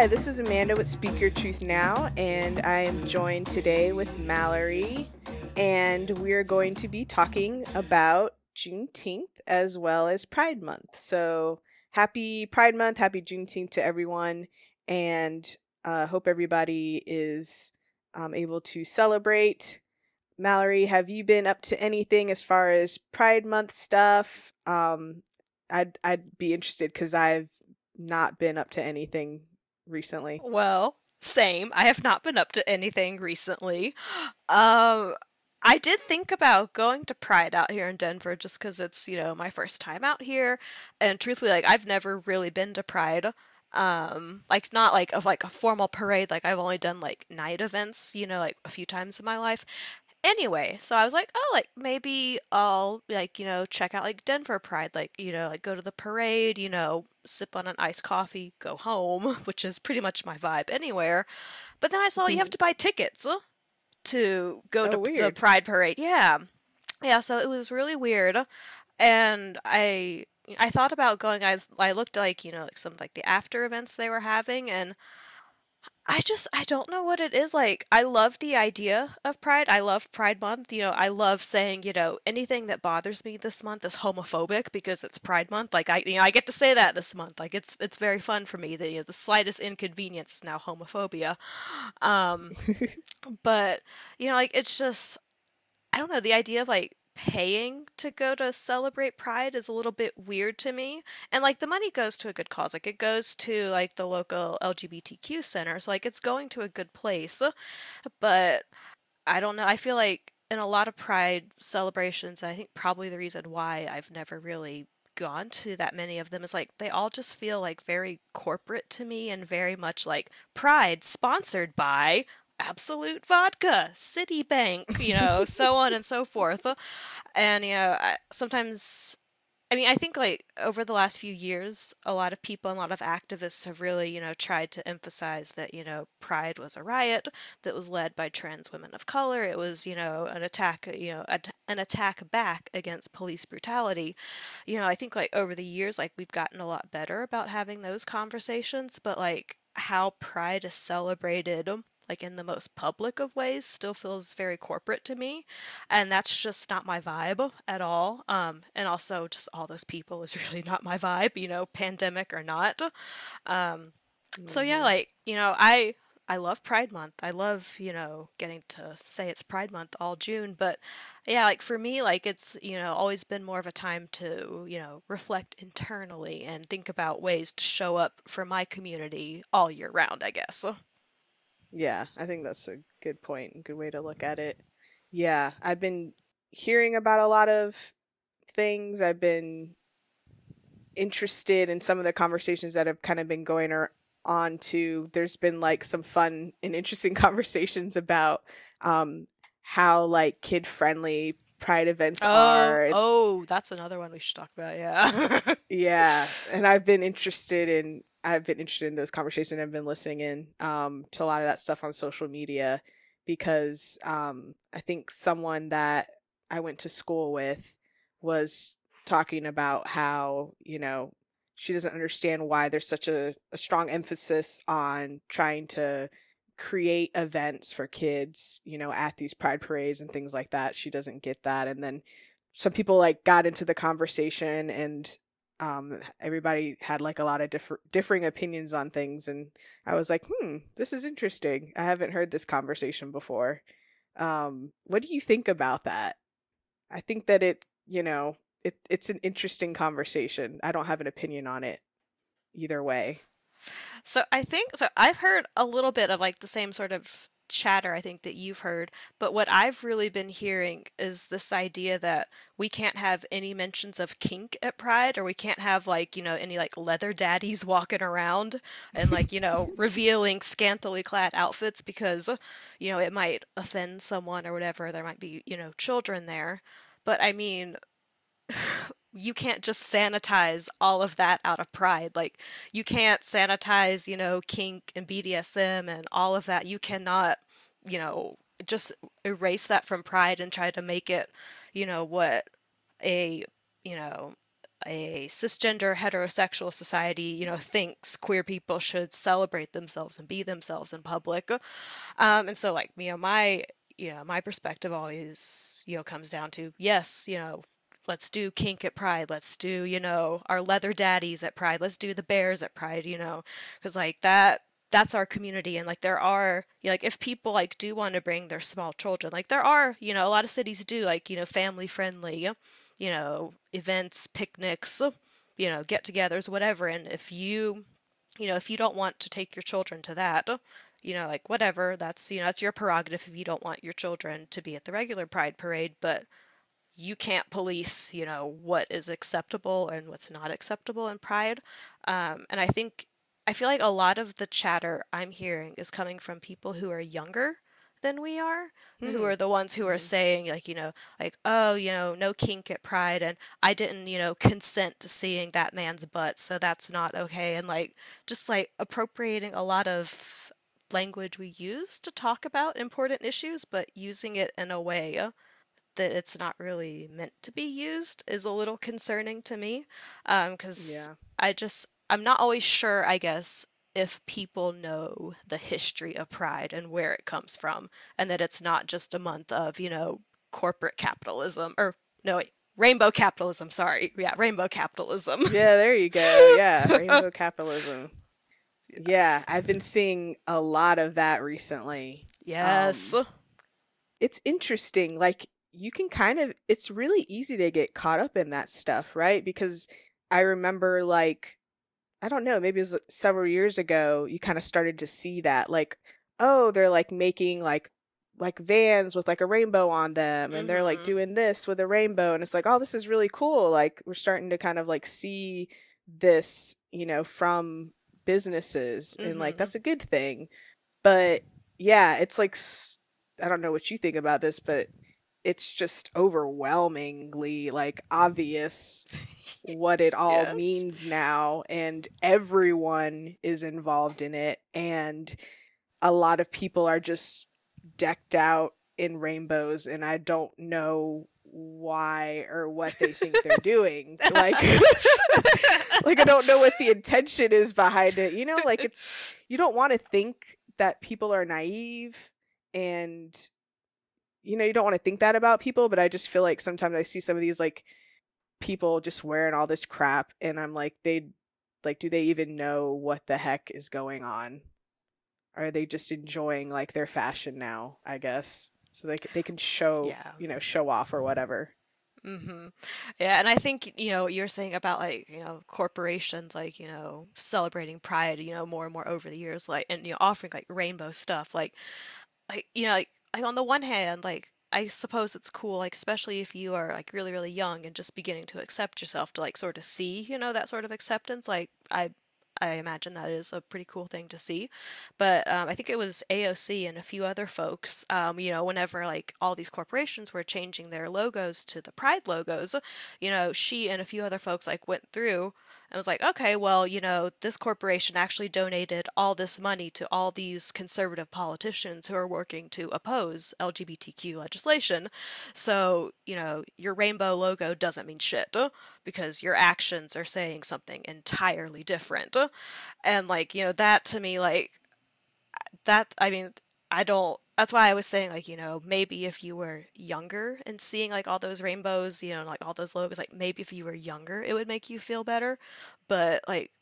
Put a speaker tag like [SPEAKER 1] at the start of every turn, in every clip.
[SPEAKER 1] Hi, this is Amanda with Speak Your Truth Now, and I am joined today with Mallory, and we're going to be talking about Juneteenth as well as Pride Month. So, happy Pride Month, happy Juneteenth to everyone, and uh, hope everybody is um, able to celebrate. Mallory, have you been up to anything as far as Pride Month stuff? Um, I'd I'd be interested because I've not been up to anything recently.
[SPEAKER 2] Well, same. I have not been up to anything recently. Um, I did think about going to Pride out here in Denver just because it's, you know, my first time out here. And truthfully, like, I've never really been to Pride. Um, like, not like of like a formal parade. Like, I've only done like night events, you know, like a few times in my life. Anyway, so I was like, oh, like maybe I'll like, you know, check out like Denver Pride, like, you know, like go to the parade, you know, sip on an iced coffee, go home, which is pretty much my vibe anywhere. But then I saw you have mm-hmm. to buy tickets uh, to go
[SPEAKER 1] Oh,
[SPEAKER 2] to the. Pride Parade. Yeah. Yeah, so it was really weird. And I I thought about going I I looked like, you know, like some like the after events they were having and I just I don't know what it is like. I love the idea of Pride. I love Pride Month. You know, I love saying, you know, anything that bothers me this month is homophobic because it's Pride Month. Like I you know, I get to say that this month. Like it's it's very fun for me that you know, the slightest inconvenience is now homophobia. Um but you know, like it's just I don't know, the idea of like paying to go to celebrate Pride is a little bit weird to me. And like the money goes to a good cause. Like it goes to like the local LGBTQ centers. Like it's going to a good place. But I don't know. I feel like in a lot of Pride celebrations, I think probably the reason why I've never really gone to that many of them is like they all just feel like very corporate to me and very much like Pride sponsored by Absolut Vodka, Citibank, you know, so on and so forth. And you know, I, sometimes I mean, I think like over the last few years, a lot of people and a lot of activists have really, you know, tried to emphasize that, you know, Pride was a riot that was led by trans women of color. It was, you know, an attack, you know, at- an attack back against police brutality. You know, I think like over the years, like we've gotten a lot better about having those conversations, but like how Pride is celebrated like in the most public of ways still feels very corporate to me and that's just not my vibe at all um and also just all those people is really not my vibe you know pandemic or not um so yeah
[SPEAKER 1] Mhm.
[SPEAKER 2] like you know i i love pride month i love you know getting to say it's pride month all june but yeah like for me like it's you know always been more of a time to you know reflect internally and think about ways to show up for my community all year round i guess
[SPEAKER 1] Yeah, I think that's a good point, and good way to look at it. Yeah, I've been hearing about a lot of things. I've been interested in some of the conversations that have kind of been going ar- on to there's been like some fun and interesting conversations about um how like kid friendly pride events
[SPEAKER 2] Oh,
[SPEAKER 1] are.
[SPEAKER 2] oh, that's another one we should talk about. Yeah.
[SPEAKER 1] Yeah, and I've been interested in I've been interested in those conversations. I've been listening in um, to a lot of that stuff on social media because um, I think someone that I went to school with was talking about how you know she doesn't understand why there's such a, a strong emphasis on trying to create events for kids, you know, at these pride parades and things like that. She doesn't get that, and then some people like got into the conversation and um, everybody had like a lot of differ- differing opinions on things and i was like hmm this is interesting. I haven't heard this conversation before. Um, what do you think about that? I think that it you know it, it's an interesting conversation. I don't have an opinion on it either way.
[SPEAKER 2] So I think so I've heard a little bit of like the same sort of chatter I think that you've heard, but what I've really been hearing is this idea that we can't have any mentions of kink at Pride or we can't have like, you know, any like leather daddies walking around and like, you know, revealing scantily clad outfits because, you know, it might offend someone or whatever. There might be, you know, children there. But I mean, you can't just sanitize all of that out of pride. Like, you can't sanitize, you know, kink and BDSM and all of that. You cannot, you know, just erase that from pride and try to make it, you know, what a, you know, a cisgender heterosexual society, you know, thinks queer people should celebrate themselves and be themselves in public. Um, and so, like, you know, my you know, my perspective always, you know, comes down to yes, you know, let's do kink at Pride. Let's do, you know, our leather daddies at Pride. Let's do the bears at Pride, you know, because like that that's our community and like there are you know, like if people like do want to bring their small children like there are you know a lot of cities do like you know family friendly you know events picnics you know get-togethers whatever and if you you know if you don't want to take your children to that you know like whatever that's you know that's your prerogative if you don't want your children to be at the regular pride parade but you can't police, you know, what is acceptable and what's not acceptable in Pride. Um, and I think, I feel like a lot of the chatter I'm hearing is coming from people who are younger than we are, mm-hmm. who are the ones who are mm-hmm. saying, like, you know, like, oh, you know, no kink at Pride, and I didn't, you know, consent to seeing that man's butt, so that's not okay. And, like, just like appropriating a lot of language we use to talk about important issues, but using it in a way that it's not really meant to be used is a little concerning to me because um, yeah. I just I'm not always sure I guess if people know the history of pride and where it comes from and that it's not just a month of you know corporate capitalism or no wait, rainbow capitalism sorry yeah rainbow capitalism
[SPEAKER 1] yeah there you go yeah rainbow capitalism yes. yeah i've been seeing a lot of that recently
[SPEAKER 2] yes um,
[SPEAKER 1] it's interesting like you can kind of it's really easy to get caught up in that stuff, right? Because I remember like I don't know, maybe it was several years ago, you kind of started to see that like oh, they're like making like like vans with like a rainbow on them and mm-hmm. they're like mm-hmm. doing this with a rainbow and it's like oh this is really cool like we're starting to kind of like see this you know from businesses mm-hmm. and like mm-hmm. that's a good thing but yeah it's like i don't know what you think about this but it's just overwhelmingly like obvious what it all yes. means now and everyone is involved in it and a lot of people are just decked out in rainbows and I don't know why or what they think they're doing like like I don't know what the intention is behind it you know like it's you don't want to think that people are naive and you know, you don't want to think that about people, but I just feel like sometimes I see some of these like people just wearing all this crap and I'm like they like do they even know what the heck is going on? Are they just enjoying like their fashion now, I guess? So they they can show, yeah. you know, show off or whatever.
[SPEAKER 2] Mm-hmm. Yeah, and I think you know you're saying about like you know corporations like you know celebrating Pride you know more and more over the years like and you know offering like rainbow stuff like like you know like like on the one hand, like I suppose it's cool, like especially if you are like really really young and just beginning to accept yourself to like sort of see, you know, that sort of acceptance. Like I I imagine that is a pretty cool thing to see. But um, I think it was AOC and a few other folks, um, you know, whenever like all these corporations were changing their logos to the Pride logos, you know, she and a few other folks like went through and was like, okay, well, you know, this corporation actually donated all this money to all these conservative politicians who are working to oppose LGBTQ legislation. So, you know, your rainbow logo doesn't mean shit because your actions are saying something entirely different. And, like, you know, that to me, like, that, I mean, I don't that's why I was saying like you know maybe if you were younger and seeing like all those rainbows you know like all those logos like maybe if you were younger it would make you feel better. But like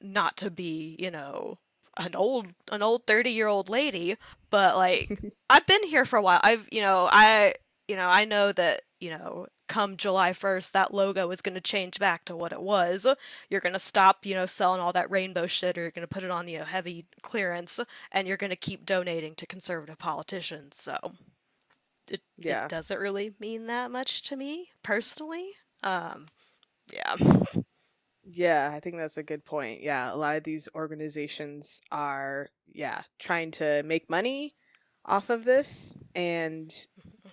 [SPEAKER 2] not to be you know an old an old 30 year old lady but like I've been here for a while. I've you know I you know I know that you know come July 1st, that logo is going to change back to what it was. You're going to stop, you know, selling all that rainbow shit, or you're going to put it on, you know, heavy clearance, and you're going to keep donating to conservative politicians. So it, yeah. it doesn't really mean that much to me personally. Um, yeah.
[SPEAKER 1] Yeah, I think that's a good point. Yeah, a lot of these organizations are, yeah, trying to make money off of this, and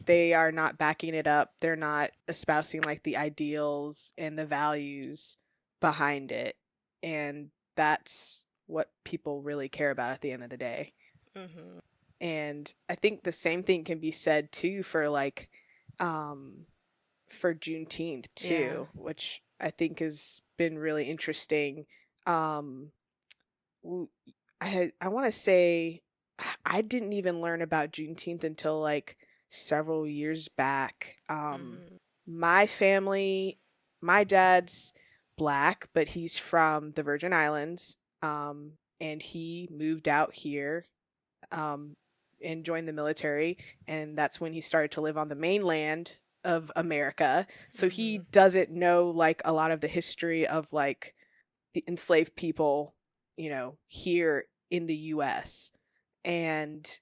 [SPEAKER 1] they are not backing it up. They're not espousing like the ideals and the values behind it. And that's what people really care about at the end of the day. Mm-hmm. And I think the same thing can be said too for like, um, for Juneteenth
[SPEAKER 2] Yeah.
[SPEAKER 1] too, which I think has been really interesting. Um, I had, I want to say I didn't even learn about Juneteenth until like several years back. Um,
[SPEAKER 2] Mm.
[SPEAKER 1] my family, my dad's black, but he's from the Virgin Islands. Um, and he moved out here, um, and joined the military, and that's when he started to live on the mainland of America. So he
[SPEAKER 2] Mhm.
[SPEAKER 1] doesn't know like a lot of the history of like the enslaved people, you know, here in the US. And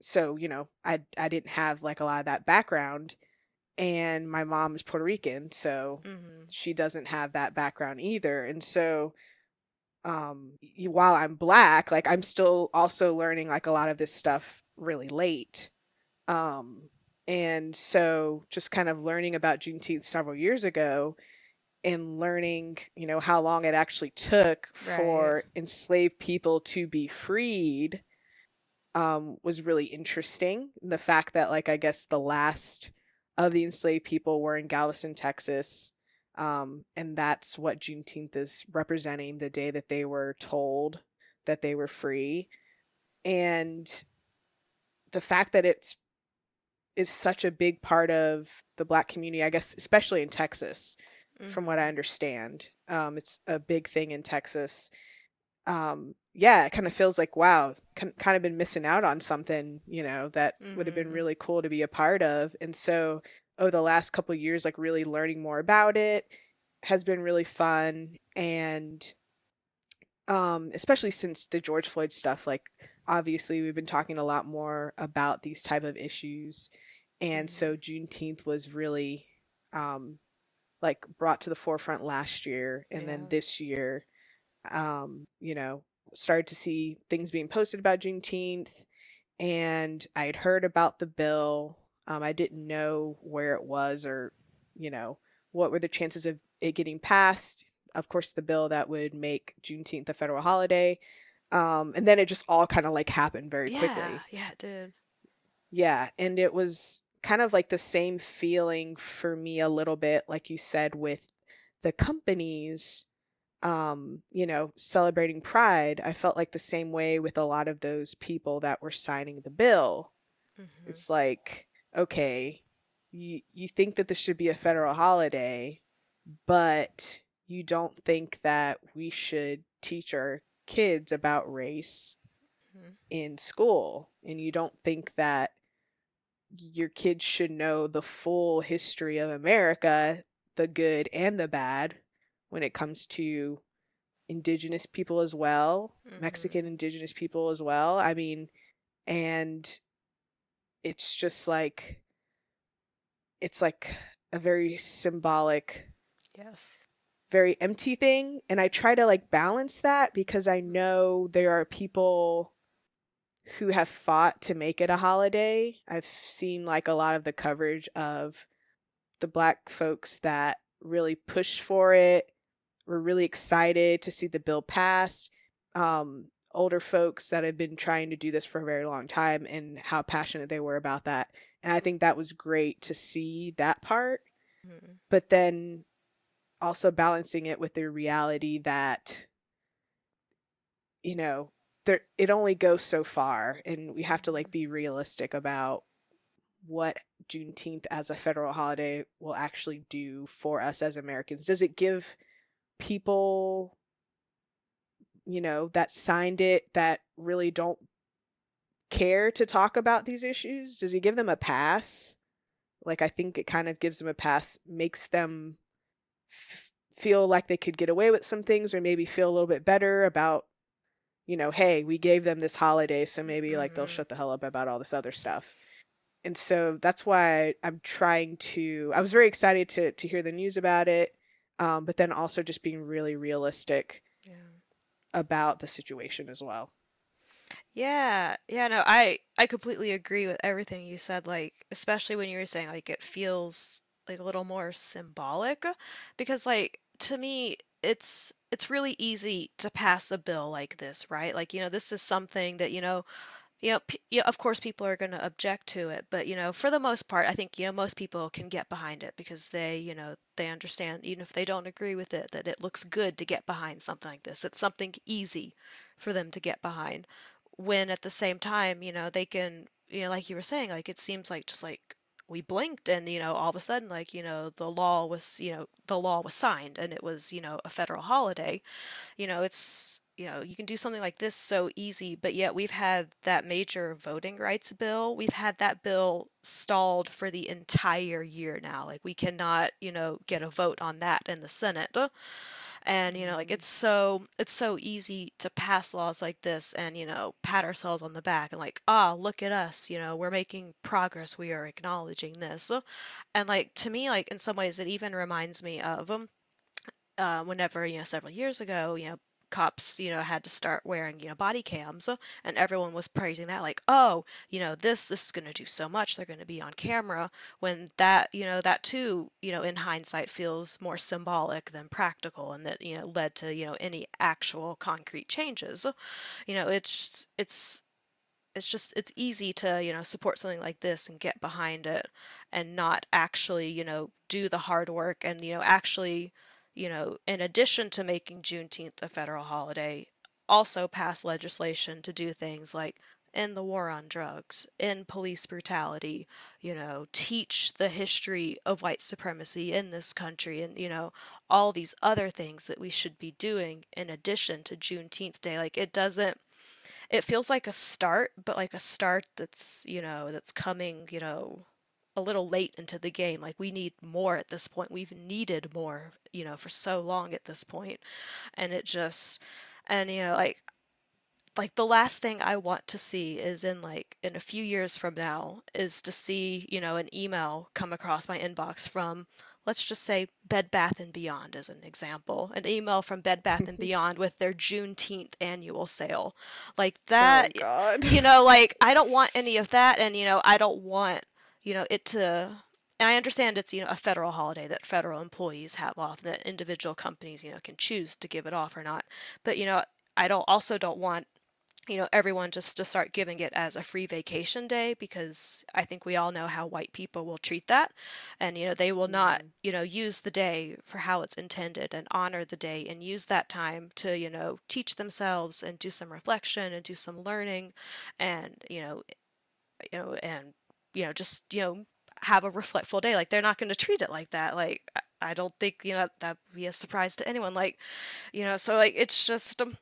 [SPEAKER 1] so, you know, I I didn't have like a lot of that background and my mom is Puerto Rican, so
[SPEAKER 2] Mhm.
[SPEAKER 1] she doesn't have that background either. And so um while I'm black, like I'm still also learning like a lot of this stuff really late. Um and so just kind of learning about Juneteenth several years ago and learning, you know, how long it actually took
[SPEAKER 2] Right.
[SPEAKER 1] for enslaved people to be freed um was really interesting. The fact that like I guess the last of the enslaved people were in Galveston, Texas. Um, and that's what Juneteenth is representing the day that they were told that they were free. And the fact that it's is such a big part of the black community, I guess, especially in Texas, from what I
[SPEAKER 2] Mhm.
[SPEAKER 1] understand. Um, it's a big thing in Texas. Um, yeah, it kind of feels like wow, kind of been missing out on something, you know, that would have been
[SPEAKER 2] Mhm.
[SPEAKER 1] really cool to be a part of. And so, oh, the last couple years, like really learning more about it has been really fun. And um, especially since the George Floyd stuff, like obviously we've been talking a lot more about these type of issues. And
[SPEAKER 2] Mhm.
[SPEAKER 1] so Juneteenth was really um like brought to the forefront last year and then this year um you know started to see things being posted about juneteenth and i had heard about the bill. Um i didn't know where it was or you know what were the chances of it getting passed. Of course the bill that would make juneteenth a federal holiday. Um and then it just all kind of like happened very quickly.
[SPEAKER 2] Yeah, yeah, it did.
[SPEAKER 1] yeah, and it was kind of like the same feeling for me a little bit, like you said, with the companies, um, you know, celebrating Pride. I felt like the same way with a lot of those people that were signing the bill.
[SPEAKER 2] Mhm.
[SPEAKER 1] It's like, okay, you you think that this should be a federal holiday, but you don't think that we should teach our kids about race
[SPEAKER 2] Mhm.
[SPEAKER 1] in school and you don't think that your kids should know the full history of America, the good and the bad when it comes to indigenous people as well,
[SPEAKER 2] Mhm.
[SPEAKER 1] Mexican indigenous people as well. I mean, and it's just like it's like a very symbolic
[SPEAKER 2] Yes.
[SPEAKER 1] very empty thing and i try to like balance that because i know there are people who have fought to make it a holiday i've seen like a lot of the coverage of the black folks that really pushed for it were really excited to see the bill pass um older folks that have been trying to do this for a very long time and how passionate they were about that and i think that was great to see that part
[SPEAKER 2] Mhm.
[SPEAKER 1] but then also balancing it with the reality that you know there it only goes so far and we have to like be realistic about what Juneteenth as a federal holiday will actually do for us as Americans. Does it give people you know that signed it that really don't care to talk about these issues? Does he give them a pass? Like I think it kind of gives them a pass, makes them f- feel like they could get away with some things or maybe feel a little bit better about you know hey we gave them this holiday so maybe like they'll
[SPEAKER 2] Mhm.
[SPEAKER 1] shut the hell up about all this other stuff and so that's why i'm trying to i was very excited to to hear the news about it um, but then also just being really realistic
[SPEAKER 2] Yeah.
[SPEAKER 1] about the situation as well
[SPEAKER 2] Yeah, yeah, no, I I completely agree with everything you said, like especially when you were saying like it feels like a little more symbolic because like to me it's it's really easy to pass a bill like this, right? Like, you know, this is something that, you know, you know, p- yeah, of course people are going to object to it, but you know, for the most part, I think you know most people can get behind it because they, you know, they understand even if they don't agree with it that it looks good to get behind something like this. It's something easy for them to get behind. When at the same time, you know, they can, you know, like you were saying, like it seems like just like we blinked and you know all of a sudden like you know the law was you know the law was signed and it was you know a federal holiday you know it's you know you can do something like this so easy but yet we've had that major voting rights bill. We've had that bill stalled for the entire year now. Like we cannot you know get a vote on that in the senate. And you know like it's so it's so easy to pass laws like this and you know pat ourselves on the back and like ah look at us you know we're making progress. We are acknowledging this. And like to me like in some ways it even reminds me of um uh, whenever you know several years ago you know cops you know had to start wearing you know body cams and everyone was praising that like oh you know this this is going to do so much they're going to be on camera when that you know that too you know in hindsight feels more symbolic than practical and that you know led to you know any actual concrete changes you know it's it's it's just it's easy to you know support something like this and get behind it and not actually you know do the hard work and you know actually you know in addition to making Juneteenth a federal holiday also pass legislation to do things like end the war on drugs, end police brutality, you know, teach the history of white supremacy in this country, and, you know, all these other things that we should be doing in addition to Juneteenth Day. Like, it doesn't it feels like a start, but like a start that's, you know, that's coming, you know, a little late into the game. Like we need more at this point. We've needed more, you know, for so long at this point. And it just and you know, like like the last thing I want to see is in like in a few years from now is to see, you know, an email come across my inbox from let's just say Bed Bath and Beyond as an example. An email from Bed Bath and Beyond with their Juneteenth annual sale. Like
[SPEAKER 1] Oh
[SPEAKER 2] that,
[SPEAKER 1] God.
[SPEAKER 2] you know, like I don't want any of that and you know, I don't want, you know, it to and I understand it's, you know, a federal holiday that federal employees have off, that individual companies, you know, can choose to give it off or not. But, you know, I don't also don't want you know, everyone just to start giving it as a free vacation day because I think we all know how white people will treat that. And, you know, they will not,
[SPEAKER 1] Mhm.
[SPEAKER 2] you know, use the day for how it's intended and honor the day and use that time to, you know, teach themselves and do some reflection and do some learning and, you know, you know, and, you know, just, you know, have a reflectful day. Like they're not going to treat it like that. Like, I don't think, you know, that would be a surprise to anyone. Like, you know, so like it's just um,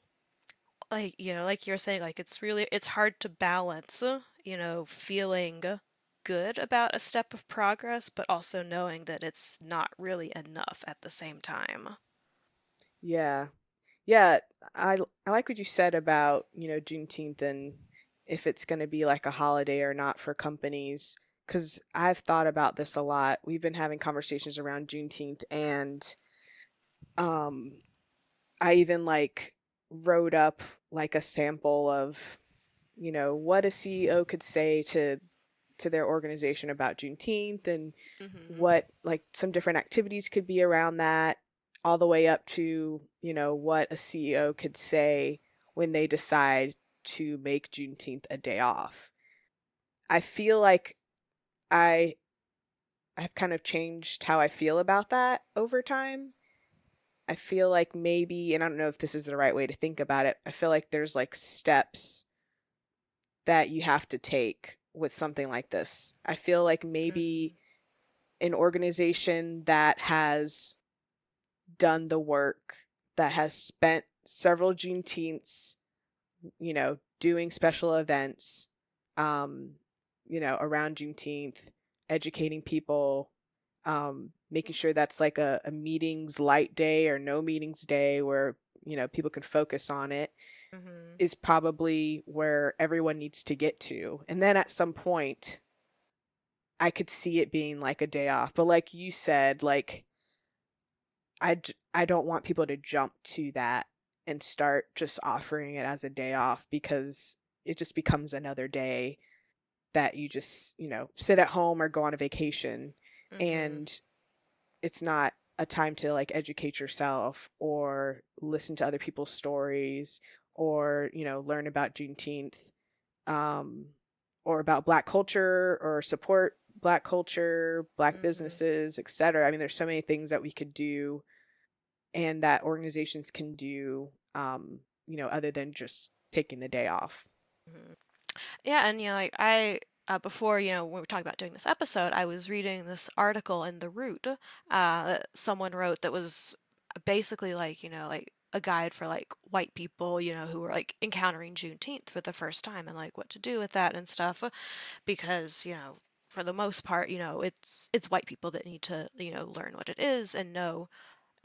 [SPEAKER 2] like you know like you're saying like it's really it's hard to balance you know feeling good about a step of progress but also knowing that it's not really enough at the same time
[SPEAKER 1] Yeah. Yeah, I I like what you said about, you know, Juneteenth and if it's going to be like a holiday or not for companies. Because I've thought about this a lot. We've been having conversations around Juneteenth, and um, I even like wrote up like a sample of, you know, what a CEO could say to to their organization about Juneteenth and
[SPEAKER 2] hmm
[SPEAKER 1] what like some different activities could be around that, all the way up to, you know, what a CEO could say when they decide to make Juneteenth a day off. I feel like I I've kind of changed how I feel about that over time. I feel like maybe, and I don't know if this is the right way to think about it, I feel like there's like steps that you have to take with something like this. I feel like maybe
[SPEAKER 2] hmm
[SPEAKER 1] an organization that has done the work, that has spent several Juneteenths, you know, doing special events, um, you know, around Juneteenth, educating people, um, making sure that's like a, a meetings light day or no meetings day where, you know, people can focus on it
[SPEAKER 2] hmm
[SPEAKER 1] is probably where everyone needs to get to. And then at some point, I could see it being like a day off. But like you said, like I, I don't want people to jump to that and start just offering it as a day off because it just becomes another day that you just, you know, sit at home or go on a vacation
[SPEAKER 2] hmm
[SPEAKER 1] and it's not a time to like educate yourself or listen to other people's stories or, you know, learn about Juneteenth. um, or about black culture or support black culture, black
[SPEAKER 2] Mhm.
[SPEAKER 1] businesses, etc. I mean, there's so many things that we could do and that organizations can do, um, you know, other than just taking the day off.
[SPEAKER 2] Mhm. Yeah, and you know, like I uh, before you know when we were talking about doing this episode, I was reading this article in the Root uh, that someone wrote that was basically like you know like a guide for like white people you know who were like encountering Juneteenth for the first time and like what to do with that and stuff because you know for the most part you know it's it's white people that need to you know learn what it is and know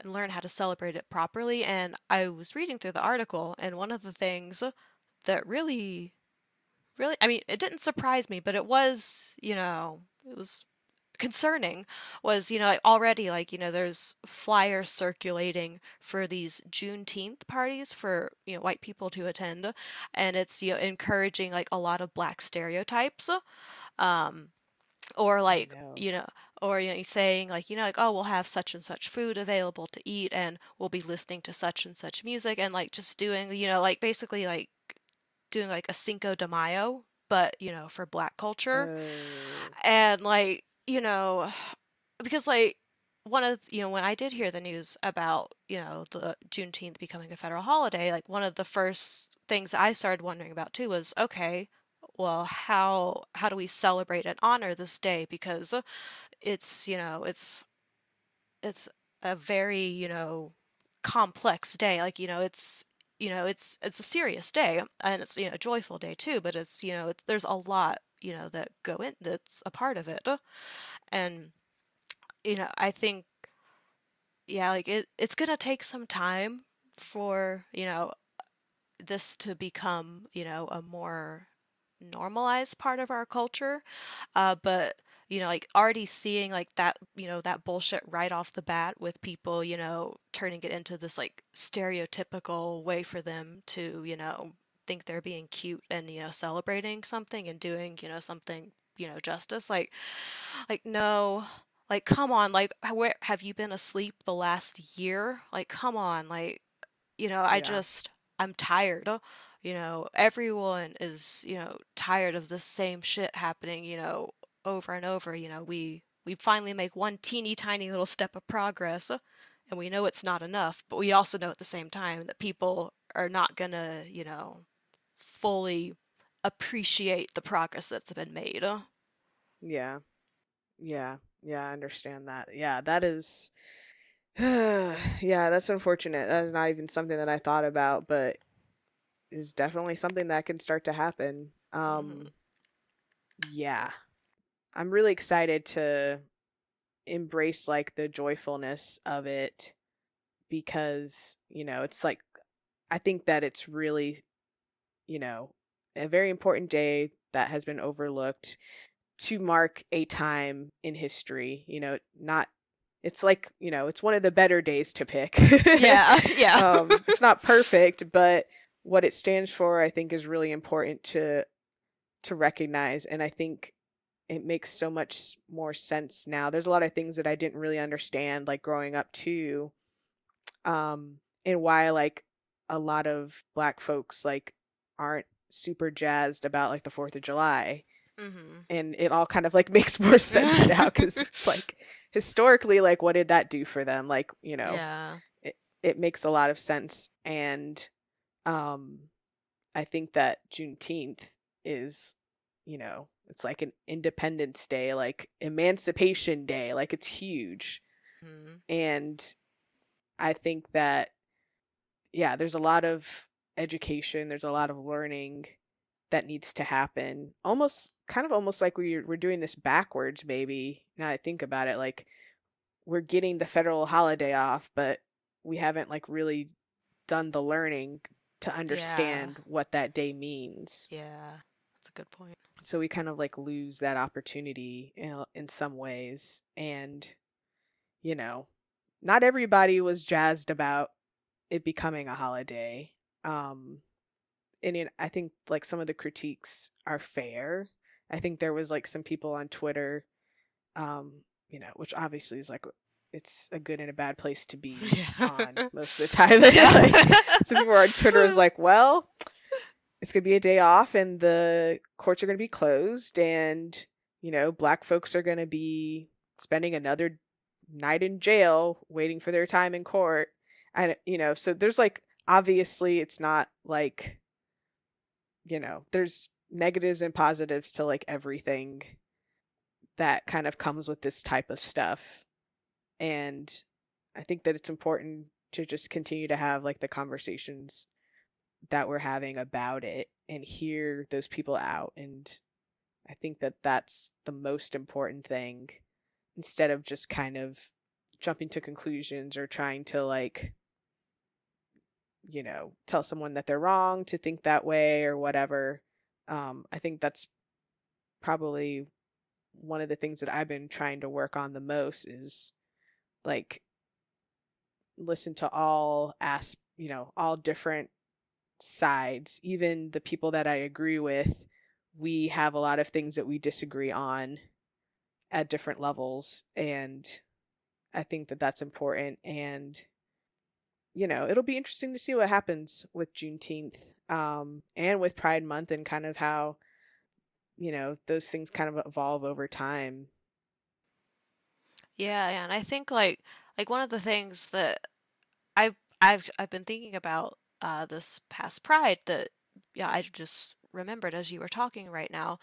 [SPEAKER 2] and learn how to celebrate it properly and I was reading through the article and one of the things that really really I mean it didn't surprise me but it was you know it was concerning was you know like already like you know there's flyers circulating for these Juneteenth parties for you know white people to attend and it's you know encouraging like a lot of black stereotypes um or like
[SPEAKER 1] no.
[SPEAKER 2] you know or you know saying like you know like oh we'll have such and such food available to eat and we'll be listening to such and such music and like just doing you know like basically like doing like a Cinco de Mayo, but you know, for black culture.
[SPEAKER 1] Oh.
[SPEAKER 2] And like, you know, because like one of you know, when I did hear the news about, you know, the Juneteenth becoming a federal holiday, like one of the first things I started wondering about too was, okay, well, how how do we celebrate and honor this day? Because it's, you know, it's it's a very, you know, complex day. Like, you know, it's you know, it's it's a serious day and it's, you know, a joyful day too, but it's, you know, it's there's a lot, you know, that go in that's a part of it. And, you know, I think yeah, like it it's gonna take some time for, you know, this to become, you know, a more normalized part of our culture. Uh, but you know, like already seeing like that, you know, that bullshit right off the bat with people, you know, turning it into this like stereotypical way for them to, you know, think they're being cute and, you know, celebrating something and doing, you know, something, you know, justice. Like, like no, like come on, like where have you been asleep the last year? Like come on, like you know, I
[SPEAKER 1] Yeah.
[SPEAKER 2] just I'm tired. You know, everyone is, you know, tired of the same shit happening, you know, over and over. You know, we we finally make one teeny tiny little step of progress and we know it's not enough, but we also know at the same time that people are not gonna, you know, fully appreciate the progress that's been made.
[SPEAKER 1] Yeah. Yeah. Yeah, I understand that. Yeah, that is yeah, that's unfortunate. That is not even something that I thought about, but is definitely something that can start to happen. Um, yeah. I'm really excited to embrace like the joyfulness of it because, you know, it's like I think that it's really, you know, a very important day that has been overlooked to mark a time in history, you know, not it's like, you know, it's one of the better days to pick.
[SPEAKER 2] Yeah, yeah.
[SPEAKER 1] um, it's not perfect, but what it stands for, I think, is really important to to recognize, and I think it makes so much more sense now. There's a lot of things that I didn't really understand, like growing up too, um, and why like a lot of Black folks like aren't super jazzed about like the Fourth of July
[SPEAKER 2] hmm
[SPEAKER 1] and it all kind of like makes more sense now because it's like historically like what did that do for them like you know
[SPEAKER 2] Yeah.
[SPEAKER 1] it, it makes a lot of sense and um i think that juneteenth is you know it's like an independence day like emancipation day like it's huge
[SPEAKER 2] hmm
[SPEAKER 1] and i think that yeah there's a lot of education there's a lot of learning that needs to happen. Almost kind of almost like we're we're doing this backwards maybe. Now I think about it like we're getting the federal holiday off, but we haven't like really done the learning to
[SPEAKER 2] Yeah.
[SPEAKER 1] understand what that day means.
[SPEAKER 2] Yeah. That's a good point.
[SPEAKER 1] So we kind of like lose that opportunity in, in some ways and you know, not everybody was jazzed about it becoming a holiday. Um and it, I think like some of the critiques are fair. I think there was like some people on Twitter, um, you know, which obviously is like it's a good and a bad place to be on most of the time. like some people on Twitter is like, well, it's going to be a day off and the courts are going to be closed and you know black folks are going to be spending another night in jail waiting for their time in court. And uh, you know so there's like obviously it's not like you know there's negatives and positives to like everything that kind of comes with this type of stuff. And i think that it's important to just continue to have like the conversations that we're having about it and hear those people out and i think that that's the most important thing instead of just kind of jumping to conclusions or trying to like you know tell someone that they're wrong to think that way or whatever. Um i think that's probably one of the things that i've been trying to work on the most is like listen to all as you know all different sides even the people that i agree with we have a lot of things that we disagree on at different levels and i think that that's important and you know it'll be interesting to see what happens with juneteenth um, and with pride month and kind of how you know those things kind of evolve over time.
[SPEAKER 2] Yeah, and I think like like one of the things that I've I've I've been thinking about uh this past Pride that yeah, I just remembered as you were talking right now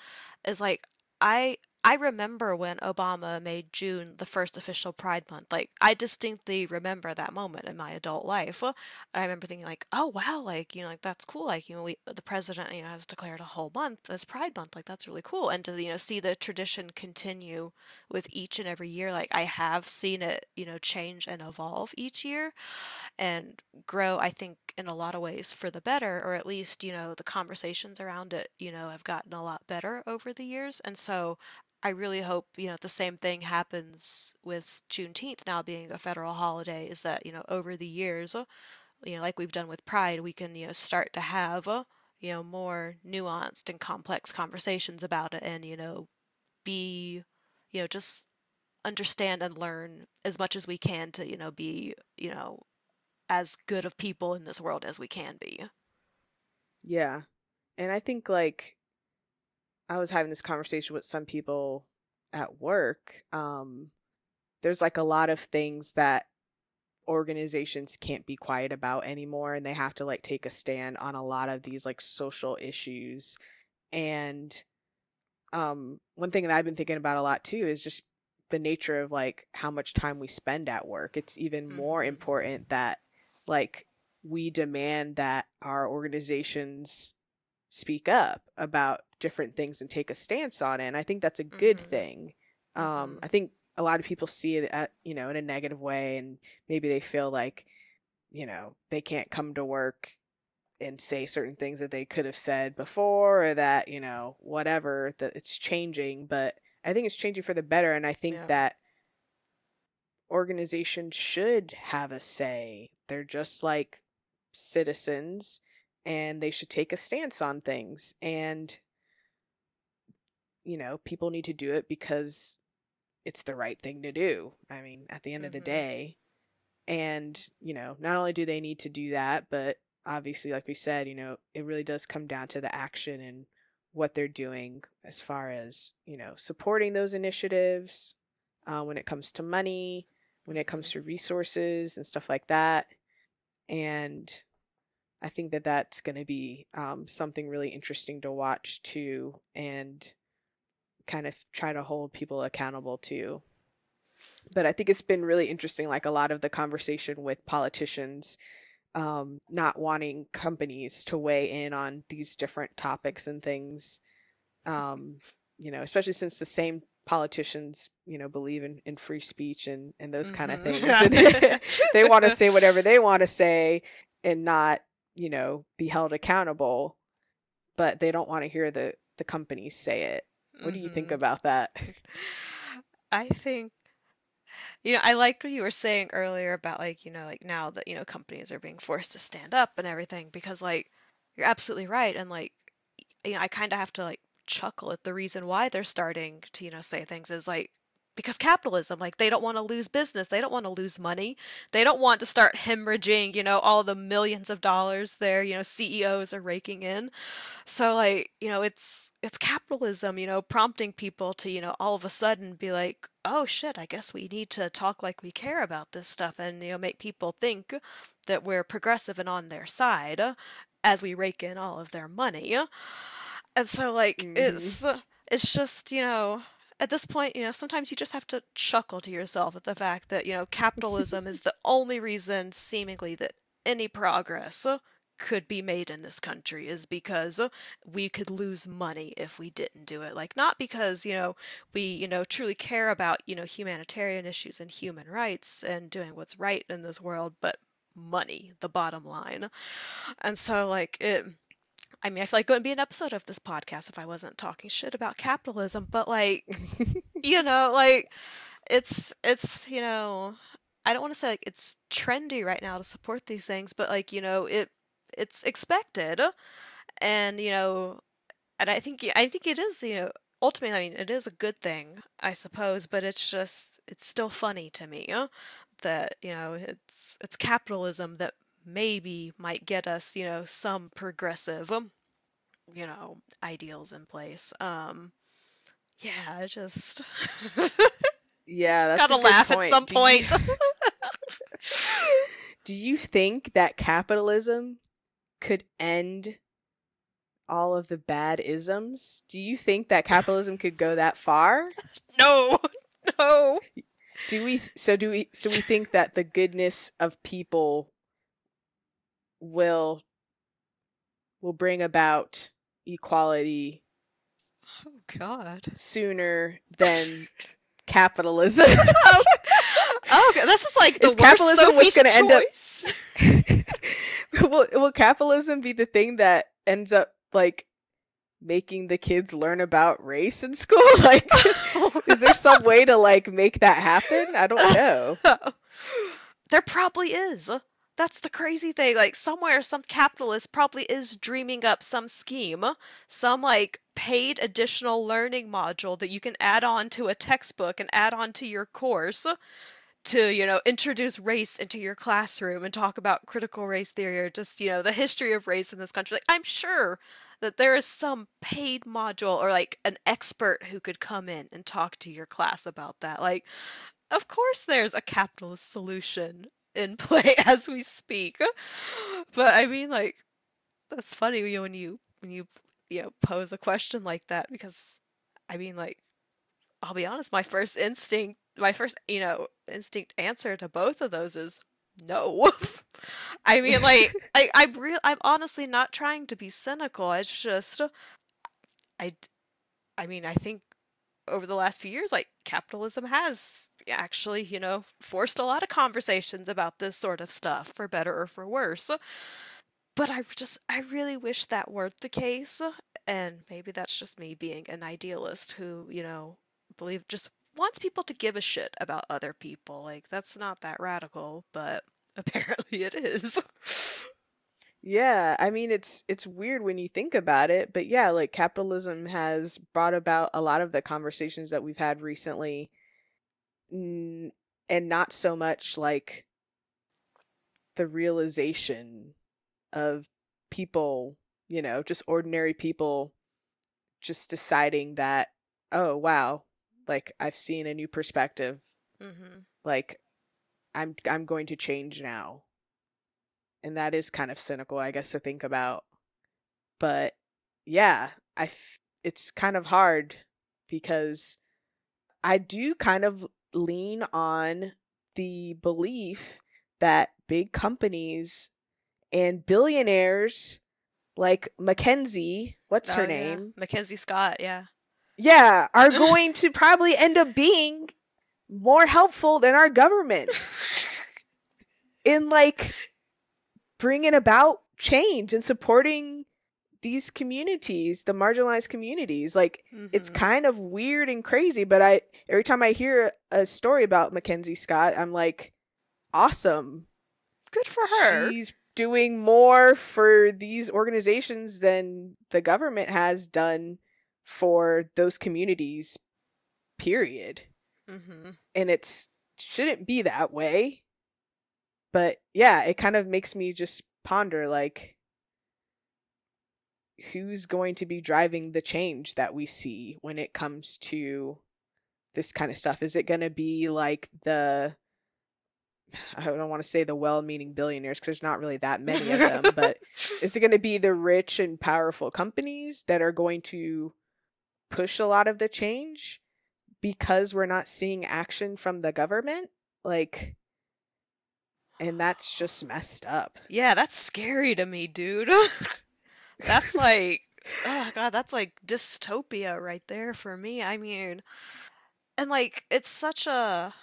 [SPEAKER 2] is like I I remember when Obama made June the first official Pride month. Like I distinctly remember that moment in my adult life. I remember thinking like, "Oh wow, like, you know, like that's cool. Like, you know, we the president, you know, has declared a whole month as Pride month. Like that's really cool." And to, you know, see the tradition continue with each and every year, like I have seen it, you know, change and evolve each year and grow, I think, in a lot of ways for the better, or at least, you know, the conversations around it, you know, have gotten a lot better over the years. And so I really hope, you know, the same thing happens with Juneteenth now being a federal holiday, is that, you know, over the years, you know, like we've done with Pride, we can, you know, start to have, you know, more nuanced and complex conversations about it and, you know, be, you know, just understand and learn as much as we can to, you know, be, you know, as good of people in this world as we can be.
[SPEAKER 1] yeah and i think like i was having this conversation with some people at work um there's like a lot of things that organizations can't be quiet about anymore and they have to like take a stand on a lot of these like social issues and um one thing that I've been thinking about a lot too is just the nature of like how much time we spend at work. It's even more
[SPEAKER 2] hmm
[SPEAKER 1] important that like we demand that our organizations speak up about different things and take a stance on it. And I think that's a good
[SPEAKER 2] hmm
[SPEAKER 1] thing. Um,
[SPEAKER 2] hmm
[SPEAKER 1] I think a lot of people see it at, you know, in a negative way and maybe they feel like, you know, they can't come to work and say certain things that they could have said before or that, you know, whatever, that it's changing, but I think it's changing for the better and I think
[SPEAKER 2] Yeah.
[SPEAKER 1] that organizations should have a say. They're just like citizens and they should take a stance on things and you know, people need to do it because it's the right thing to do. I mean, at the end of the
[SPEAKER 2] hmm
[SPEAKER 1] day, and, you know, not only do they need to do that, but obviously, like we said, you know, it really does come down to the action and what they're doing as far as, you know, supporting those initiatives uh, when it comes to money, when it comes
[SPEAKER 2] hmm
[SPEAKER 1] to resources and stuff like that. And I think that that's going to be um, something really interesting to watch too and kind of try to hold people accountable to. But I think it's been really interesting, like a lot of the conversation with politicians um, not wanting companies to weigh in on these different topics and things. Um, you know, especially since the same politicians, you know, believe in, in free speech and, and those kind of
[SPEAKER 2] hmm
[SPEAKER 1] things. They want to say whatever they want to say and not, you know, be held accountable, but they don't want to hear the, the companies say it. What do you think
[SPEAKER 2] hmm
[SPEAKER 1] about that?
[SPEAKER 2] I think You know, I liked what you were saying earlier about like, you know, like now that, you know, companies are being forced to stand up and everything because like you're absolutely right and like you know, I kind of have to like chuckle at the reason why they're starting to, you know, say things is like because capitalism like they don't want to lose business they don't want to lose money they don't want to start hemorrhaging you know all the millions of dollars their you know ceos are raking in so like you know it's it's capitalism you know prompting people to you know all of a sudden be like oh shit i guess we need to talk like we care about this stuff and you know make people think that we're progressive and on their side as we rake in all of their money and so like mm-hmm. it's it's just you know at this point, you know, sometimes you just have to chuckle to yourself at the fact that, you know, capitalism is the only reason, seemingly, that any progress could be made in this country is because we could lose money if we didn't do it. Like, not because, you know, we, you know, truly care about, you know, humanitarian issues and human rights and doing what's right in this world, but money, the bottom line. And so, like, it I mean, I feel like it wouldn't be an episode of this podcast if I wasn't talking shit about capitalism, but like, you know, like it's it's you know, I don't want to say like it's trendy right now to support these things, but like you know, it it's expected, and you know, and I think I think it is you know ultimately I mean it is a good thing I suppose, but it's just it's still funny to me that you know it's it's capitalism that maybe might get us, you know, some progressive, um, you know, ideals in place. Um, yeah, just
[SPEAKER 1] yeah,
[SPEAKER 2] just gotta laugh point. at some do point.
[SPEAKER 1] You... do you think that capitalism could end all of the bad isms? Do you think that capitalism could go that far?
[SPEAKER 2] No, no.
[SPEAKER 1] Do we? So do we? So we think that the goodness of people will will bring about equality
[SPEAKER 2] oh god.
[SPEAKER 1] sooner than capitalism.
[SPEAKER 2] Oh, oh this is like the is capitalism what's going to end
[SPEAKER 1] up will, will capitalism be the thing that ends up like making the kids learn about race in school? Like is there some way to like make that happen? I don't know.
[SPEAKER 2] There probably is that's the crazy thing. Like somewhere some capitalist probably is dreaming up some scheme, some like paid additional learning module that you can add on to a textbook and add on to your course to, you know, introduce race into your classroom and talk about critical race theory or just, you know, the history of race in this country. Like I'm sure that there is some paid module or like an expert who could come in and talk to your class about that. Like of course there's a capitalist solution in play as we speak. But I mean, like, that's funny when you when you you know pose a question like that because I mean, like, I'll be honest, my first instinct, my first you know instinct answer to both of those is no. I mean, like, I I'm real. I'm honestly not trying to be cynical. It's just, I, I mean, I think over the last few years, like capitalism has actually, you know, forced a lot of conversations about this sort of stuff, for better or for worse. But I just, I really wish that weren't the case. And maybe that's just me being an idealist who, you know, believe just wants people to give a shit about other people. Like, that's not that radical, but apparently it is.
[SPEAKER 1] Yeah, I mean it's it's weird when you think about it, but yeah, like capitalism has brought about a lot of the conversations that we've had recently and not so much like the realization of people, you know, just ordinary people just deciding that oh wow, like I've seen a new perspective. Mm-hmm. Like I'm I'm going to change now. And that is kind of cynical, I guess, to think about. But yeah, I f- it's kind of hard because I do kind of lean on the belief that big companies and billionaires like Mackenzie, what's oh, her name?
[SPEAKER 2] Yeah. Mackenzie Scott, yeah.
[SPEAKER 1] Yeah, are going to probably end up being more helpful than our government in like bringing about change and supporting these communities, the marginalized communities. Like mm-hmm. it's kind of weird and crazy, but I every time I hear a story about Mackenzie Scott, I'm like, awesome.
[SPEAKER 2] Good for her.
[SPEAKER 1] She's doing more for these organizations than the government has done for those communities. Period.
[SPEAKER 2] Mm-hmm.
[SPEAKER 1] and it's shouldn't be that way. But yeah, it kind of makes me just ponder like who's going to be driving the change that we see when it comes to this kind of stuff? Is it going to be like the I don't want to say the well-meaning billionaires because there's not really that many of them, but is it going to be the rich and powerful companies that are going to push a lot of the change because we're not seeing action from the government? Like and that's just messed up.
[SPEAKER 2] Yeah, that's scary to me, dude. that's like oh god, that's like dystopia right there for me. I mean, and like it's such a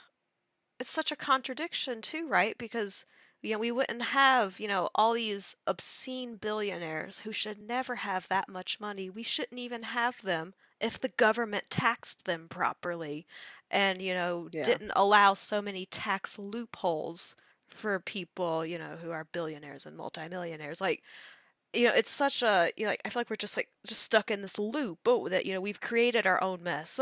[SPEAKER 2] it's such a contradiction too, right? Because you know, we wouldn't have, you know, all these obscene billionaires who should never have that much money. We shouldn't even have them if the government taxed them properly and, you know,
[SPEAKER 1] Yeah.
[SPEAKER 2] didn't allow so many tax loopholes for people, you know, who are billionaires and multimillionaires. Like, you know, it's such a, you know, like I feel like we're just like just stuck in this loop oh, that, you know, we've created our own mess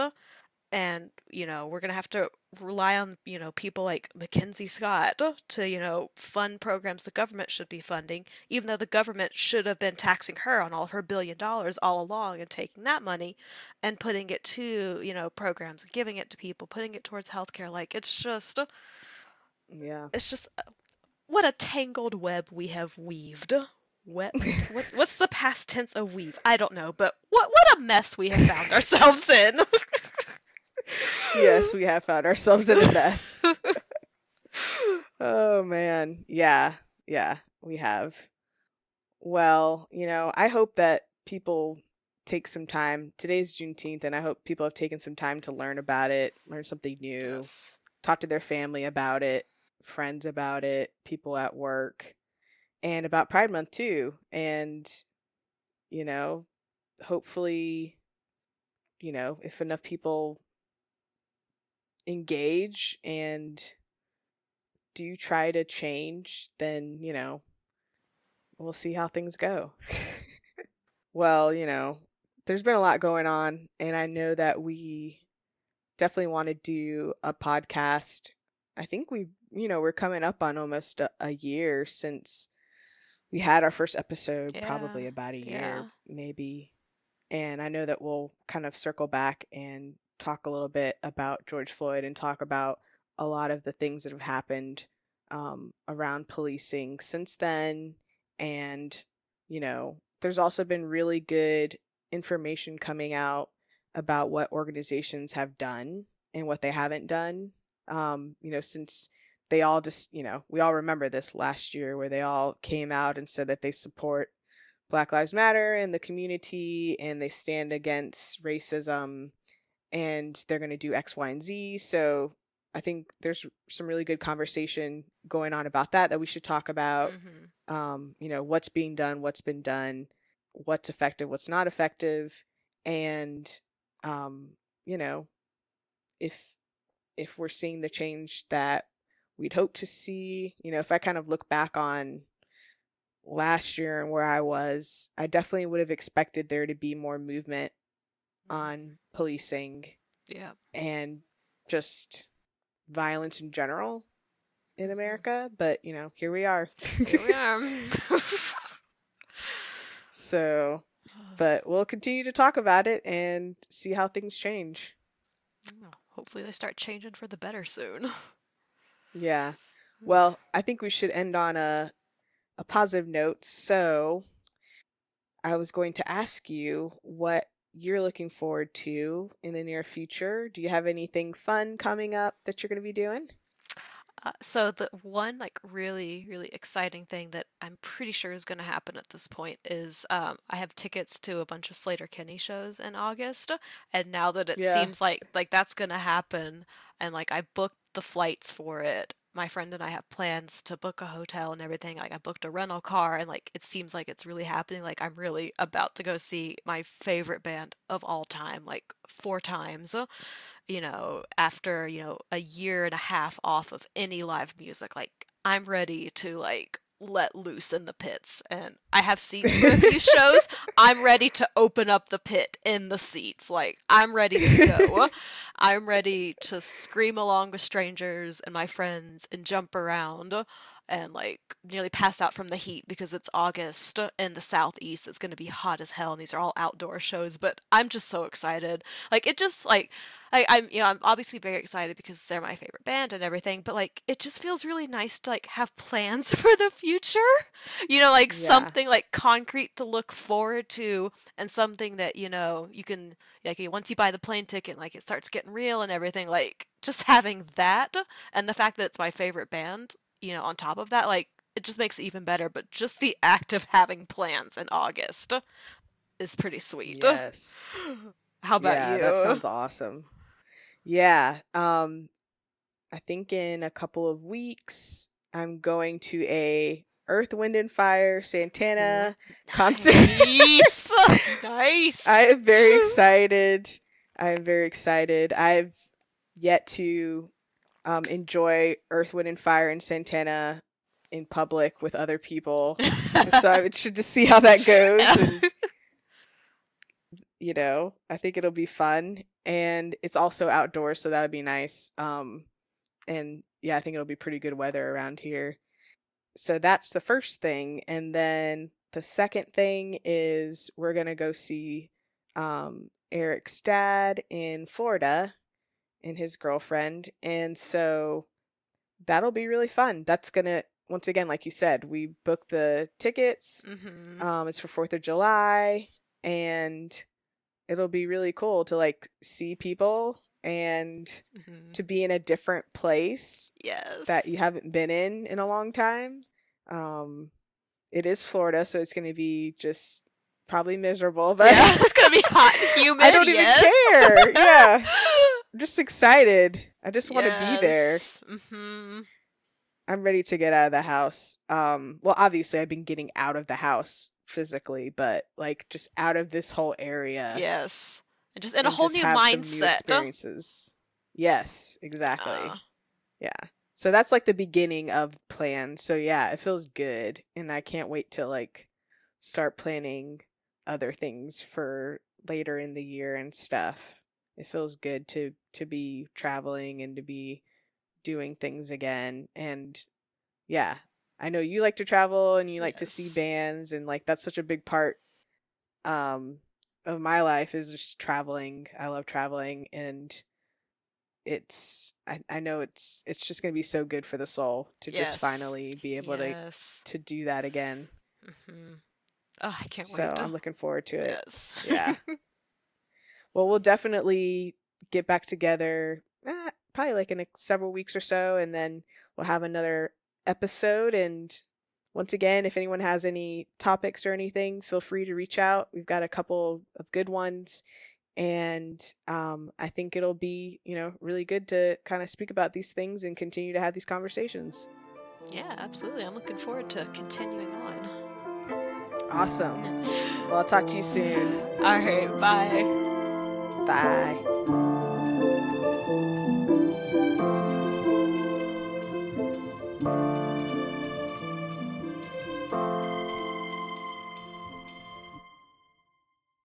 [SPEAKER 2] and you know we're gonna have to rely on you know people like Mackenzie Scott to you know fund programs the government should be funding, even though the government should have been taxing her on all of her billion dollars all along and taking that money and putting it to you know programs, giving it to people, putting it towards healthcare. Like it's just
[SPEAKER 1] Yeah.
[SPEAKER 2] it's just uh, what a tangled web we have weaved. What, what what's the past tense of weave? I don't know, but what what a mess we have found ourselves in.
[SPEAKER 1] yes, we have found ourselves in a mess. oh man. Yeah. Yeah, we have. Well, you know, I hope that people take some time. Today's Juneteenth, and I hope people have taken some time to learn about it, learn something new,
[SPEAKER 2] Yes.
[SPEAKER 1] talk to their family about it, friends about it, people at work, and about Pride Month too. And, you know, hopefully, you know, if enough people engage and do try to change, then, you know, we'll see how things go. well, you know, there's been a lot going on, and I know that we definitely want to do a podcast. I think we, you know, we're coming up on almost a, a year since we had our first episode, probably about a year,
[SPEAKER 2] yeah.
[SPEAKER 1] maybe. And I know that we'll kind of circle back and talk a little bit about George Floyd and talk about a lot of the things that have happened um, around policing since then. And, you know, there's also been really good information coming out about what organizations have done and what they haven't done. Um, you know, since they all just, you know, we all remember this last year where they all came out and said that they support Black Lives Matter and the community and they stand against racism and they're going to do X, Y, and Z. So I think there's some really good conversation going on about that that we should talk about.
[SPEAKER 2] hmm
[SPEAKER 1] Um, you know, what's being done, what's been done, what's effective, what's not effective, and um, you know, if if we're seeing the change that we'd hope to see, you know, if I kind of look back on last year and where I was, I definitely would have expected there to be more movement on policing
[SPEAKER 2] Yeah.
[SPEAKER 1] and just violence in general in
[SPEAKER 2] Mhm.
[SPEAKER 1] America, but you know, here we are.
[SPEAKER 2] Here we are.
[SPEAKER 1] so, but we'll continue to talk about it and see how things change.
[SPEAKER 2] Hopefully they start changing for the better soon.
[SPEAKER 1] Yeah. Well, I think we should end on a a positive note. So, I was going to ask you what you're looking forward to in the near future. Do you have anything fun coming up that you're going to be doing?
[SPEAKER 2] Uh, so the one like really really exciting thing that I'm pretty sure is going to happen at this point is um, I have tickets to a bunch of Sleater-Kinney shows in August, and now that it
[SPEAKER 1] Yeah.
[SPEAKER 2] seems like like that's going to happen, and like I booked the flights for it. My friend and I have plans to book a hotel and everything. Like I booked a rental car, and like it seems like it's really happening. Like I'm really about to go see my favorite band of all time, like four times you know, after, you know, a year and a half off of any live music, like I'm ready to like let loose in the pits and I have seats for a few shows. I'm ready to open up the pit in the seats. Like I'm ready to go. I'm ready to scream along with strangers and my friends and jump around and like nearly pass out from the heat because it's August in the southeast. It's going to be hot as hell and these are all outdoor shows, but I'm just so excited. Like it just like I, I'm you know I'm obviously very excited because they're my favorite band and everything, but like it just feels really nice to like have plans for the future. You know, like
[SPEAKER 1] Yeah.
[SPEAKER 2] something like concrete to look forward to, and something that you know you can like once you buy the plane ticket, like it starts getting real and everything. Like just having that and the fact that it's my favorite band, you know, on top of that, like it just makes it even better. But just the act of having plans in August is pretty sweet.
[SPEAKER 1] Yes.
[SPEAKER 2] How about
[SPEAKER 1] yeah,
[SPEAKER 2] you?
[SPEAKER 1] that sounds awesome. Yeah. Um I think in a couple of weeks I'm going to a Earth, Wind and Fire Santana concert.
[SPEAKER 2] Nice. nice.
[SPEAKER 1] I am very excited. I am very excited. I've yet to um, enjoy Earth, Wind and Fire and Santana in public with other people. So I'm interested to see how that goes. And, you know, I think it'll be fun. And it's also outdoors, so that would be nice. Um, and yeah, I think it'll be pretty good weather around here. So that's the first thing. And then the second thing is we're going to go see um, Eric's dad in Florida and his girlfriend. And so that'll be really fun. That's going to, once again, like you said, we booked the tickets.
[SPEAKER 2] hmm
[SPEAKER 1] Um, it's for Fourth of July, and it'll be really cool to like see people and
[SPEAKER 2] hmm
[SPEAKER 1] to be in a different place
[SPEAKER 2] Yes.
[SPEAKER 1] that you haven't been in in a long time. Um, it is Florida, so it's going to be just probably miserable, but
[SPEAKER 2] yeah, it's gonna be hot, and humid.
[SPEAKER 1] I don't even care. Yeah, I'm just excited. I just want to be there.
[SPEAKER 2] hmm
[SPEAKER 1] I'm ready to get out of the house. Um, well, obviously, I've been getting out of the house physically, but like just out of this whole area.
[SPEAKER 2] Yes. And just in a whole new
[SPEAKER 1] some new
[SPEAKER 2] mindset.
[SPEAKER 1] experiences. Yes, exactly.
[SPEAKER 2] Uh,
[SPEAKER 1] Yeah. So that's like the beginning of plans. So yeah, it feels good, and I can't wait to like start planning other things for later in the year and stuff. It feels good to to be traveling and to be doing things again. And yeah, I know you like to travel and you like to see bands and like that's such a big part um of my life is just traveling. I love traveling and it's I, I know it's it's just gonna be so good for the soul to
[SPEAKER 2] Yes.
[SPEAKER 1] just finally be able
[SPEAKER 2] yes.
[SPEAKER 1] to to do that again.
[SPEAKER 2] hmm Oh, I can't
[SPEAKER 1] So
[SPEAKER 2] wait.
[SPEAKER 1] So I'm looking forward to it.
[SPEAKER 2] yes.
[SPEAKER 1] Yeah. Well, we'll definitely get back together, eh, probably like in a, several weeks or so, and then we'll have another episode. And once again, if anyone has any topics or anything, feel free to reach out. We've got a couple of good ones, and um, I think it'll be, you know, really good to kind of speak about these things and continue to have these conversations.
[SPEAKER 2] yeah, absolutely. I'm looking forward to continuing on.
[SPEAKER 1] Awesome. Well, I'll talk to you soon.
[SPEAKER 2] All right. Bye.
[SPEAKER 1] Bye.